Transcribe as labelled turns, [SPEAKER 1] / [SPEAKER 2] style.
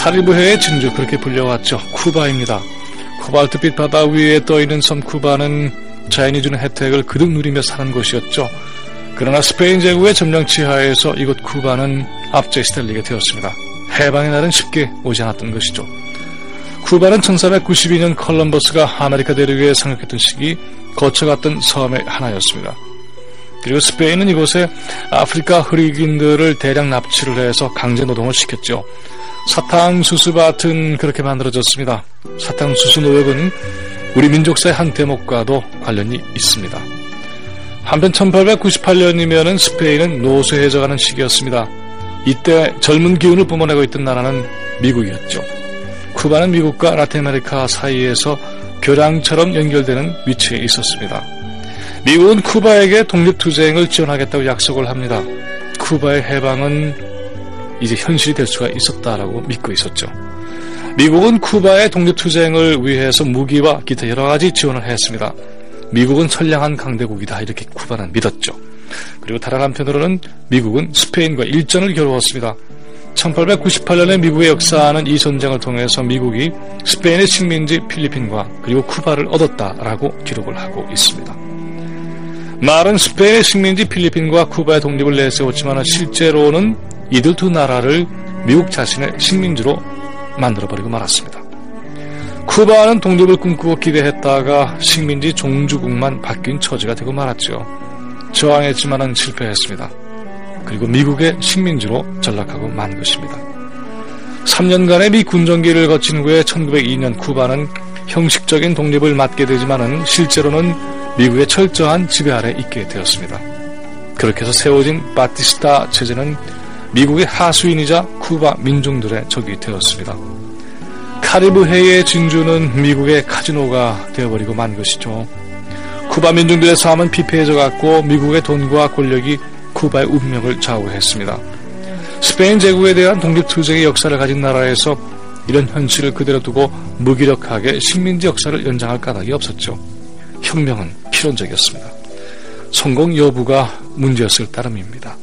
[SPEAKER 1] 카리브해의 진주 그렇게 불려왔죠. 쿠바입니다. 코발트빛 바다 위에 떠있는 섬 쿠바는 자연이 주는 혜택을 그득 누리며 사는 곳이었죠. 그러나 스페인 제국의 점령치 하에서 이곳 쿠바는 압제 시달리게 되었습니다. 해방의 날은 쉽게 오지 않았던 것이죠. 쿠바는 1492년 컬럼버스가 아메리카 대륙에 상륙했던 시기 거쳐갔던 섬의 하나였습니다. 그리고 스페인은 이곳에 아프리카 흑인들을 대량 납치를 해서 강제 노동을 시켰죠. 사탕수수밭은 그렇게 만들어졌습니다. 사탕수수 노역은 우리 민족사의 한 대목과도 관련이 있습니다. 한편 1898년이면 스페인은 노쇠해져가는 시기였습니다. 이때 젊은 기운을 뿜어내고 있던 나라는 미국이었죠. 쿠바는 미국과 라틴 아메리카 사이에서 교량처럼 연결되는 위치에 있었습니다. 미국은 쿠바에게 독립투쟁을 지원하겠다고 약속을 합니다. 쿠바의 해방은 이제 현실이 될 수가 있었다라고 믿고 있었죠. 미국은 쿠바의 독립투쟁을 위해서 무기와 기타 여러 가지 지원을 했습니다. 미국은 선량한 강대국이다 이렇게 쿠바는 믿었죠. 그리고 다른 한편으로는 미국은 스페인과 일전을 겨루었습니다. 1898년에 미국의 역사는 이 전쟁을 통해서 미국이 스페인의 식민지 필리핀과 그리고 쿠바를 얻었다라고 기록을 하고 있습니다. 말은 스페인의 식민지 필리핀과 쿠바의 독립을 내세웠지만 실제로는 이들 두 나라를 미국 자신의 식민지로 만들어버리고 말았습니다. 쿠바는 독립을 꿈꾸고 기대했다가 식민지 종주국만 바뀐 처지가 되고 말았죠. 저항했지만은 실패했습니다. 그리고 미국의 식민지로 전락하고 만 것입니다. 3년간의 미 군정기를 거친 후에 1902년 쿠바는 형식적인 독립을 맞게 되지만은 실제로는 미국의 철저한 지배 아래 있게 되었습니다. 그렇게 해서 세워진 바티스타 체제는 미국의 하수인이자 쿠바 민중들의 적이 되었습니다. 카리브해의 진주는 미국의 카지노가 되어버리고 만 것이죠. 쿠바 민중들의 삶은 피폐해져 갔고 미국의 돈과 권력이 쿠바의 운명을 좌우했습니다. 스페인 제국에 대한 독립투쟁의 역사를 가진 나라에서 이런 현실을 그대로 두고 무기력하게 식민지 역사를 연장할 까닭이 없었죠. 혁명은 필연적이었습니다. 성공 여부가 문제였을 따름입니다.